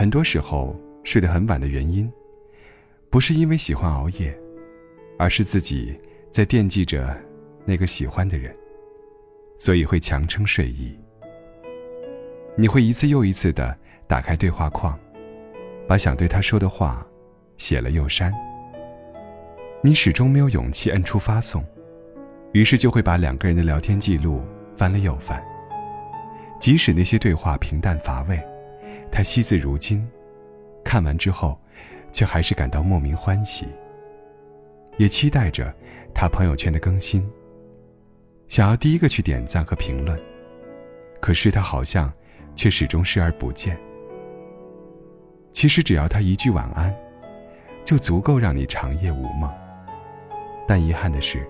很多时候睡得很晚的原因，不是因为喜欢熬夜，而是自己在惦记着那个喜欢的人，所以会强撑睡意。你会一次又一次的打开对话框，把想对他说的话写了又删。你始终没有勇气摁出发送，于是就会把两个人的聊天记录翻了又翻。即使那些对话平淡乏味，他惜字如金，看完之后，却还是感到莫名欢喜。也期待着他朋友圈的更新，想要第一个去点赞和评论，可是他好像却始终视而不见。其实只要他一句晚安，就足够让你长夜无梦。但遗憾的是，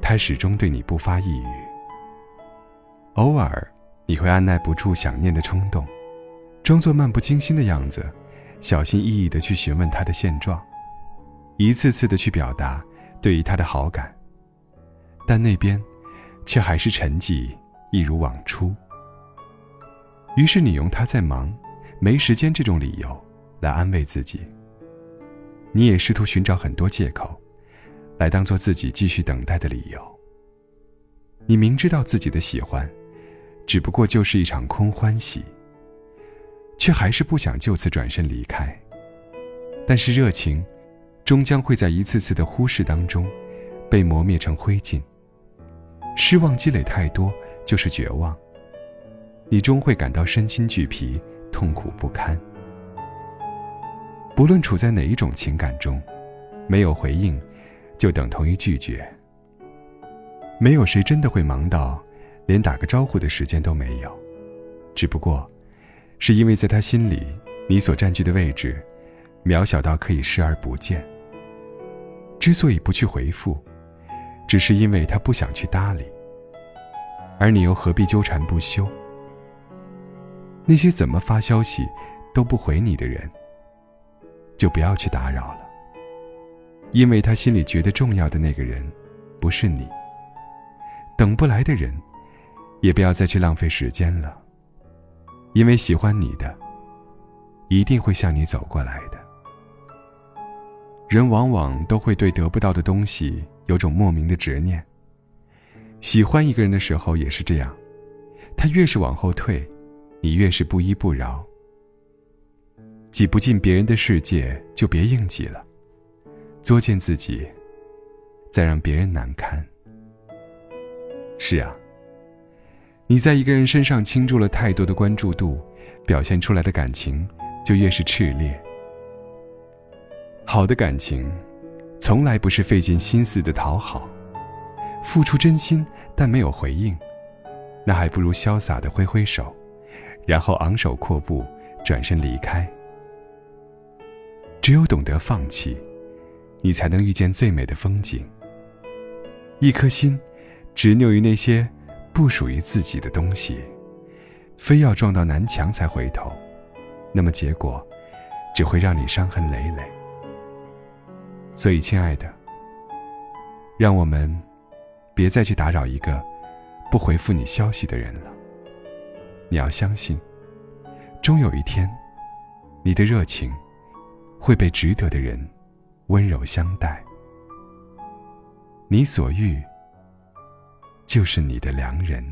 他始终对你不发一语。偶尔，你会按耐不住想念的冲动，装作漫不经心的样子，小心翼翼地去询问他的现状，一次次地去表达对于他的好感。但那边，却还是沉寂，一如往初。于是你用他在忙、没时间这种理由来安慰自己。你也试图寻找很多借口。来当做自己继续等待的理由。你明知道自己的喜欢，只不过就是一场空欢喜，却还是不想就此转身离开。但是热情，终将会在一次次的忽视当中，被磨灭成灰烬。失望积累太多，就是绝望。你终会感到身心俱疲，痛苦不堪。不论处在哪一种情感中，没有回应。就等同于拒绝。没有谁真的会忙到，连打个招呼的时间都没有，只不过，是因为在他心里，你所占据的位置，渺小到可以视而不见。之所以不去回复，只是因为他不想去搭理。而你又何必纠缠不休？那些怎么发消息都不回你的人，就不要去打扰了。因为他心里觉得重要的那个人，不是你。等不来的人，也不要再去浪费时间了。因为喜欢你的，一定会向你走过来的。人往往都会对得不到的东西有种莫名的执念。喜欢一个人的时候也是这样，他越是往后退，你越是不依不饶。挤不进别人的世界，就别硬挤了。作践自己，再让别人难堪。是啊，你在一个人身上倾注了太多的关注度，表现出来的感情就越是炽烈。好的感情，从来不是费尽心思的讨好，付出真心但没有回应，那还不如潇洒的挥挥手，然后昂首阔步转身离开。只有懂得放弃。你才能遇见最美的风景。一颗心，执拗于那些不属于自己的东西，非要撞到南墙才回头，那么结果只会让你伤痕累累。所以，亲爱的，让我们别再去打扰一个不回复你消息的人了。你要相信，终有一天，你的热情会被值得的人。温柔相待，你所遇，就是你的良人。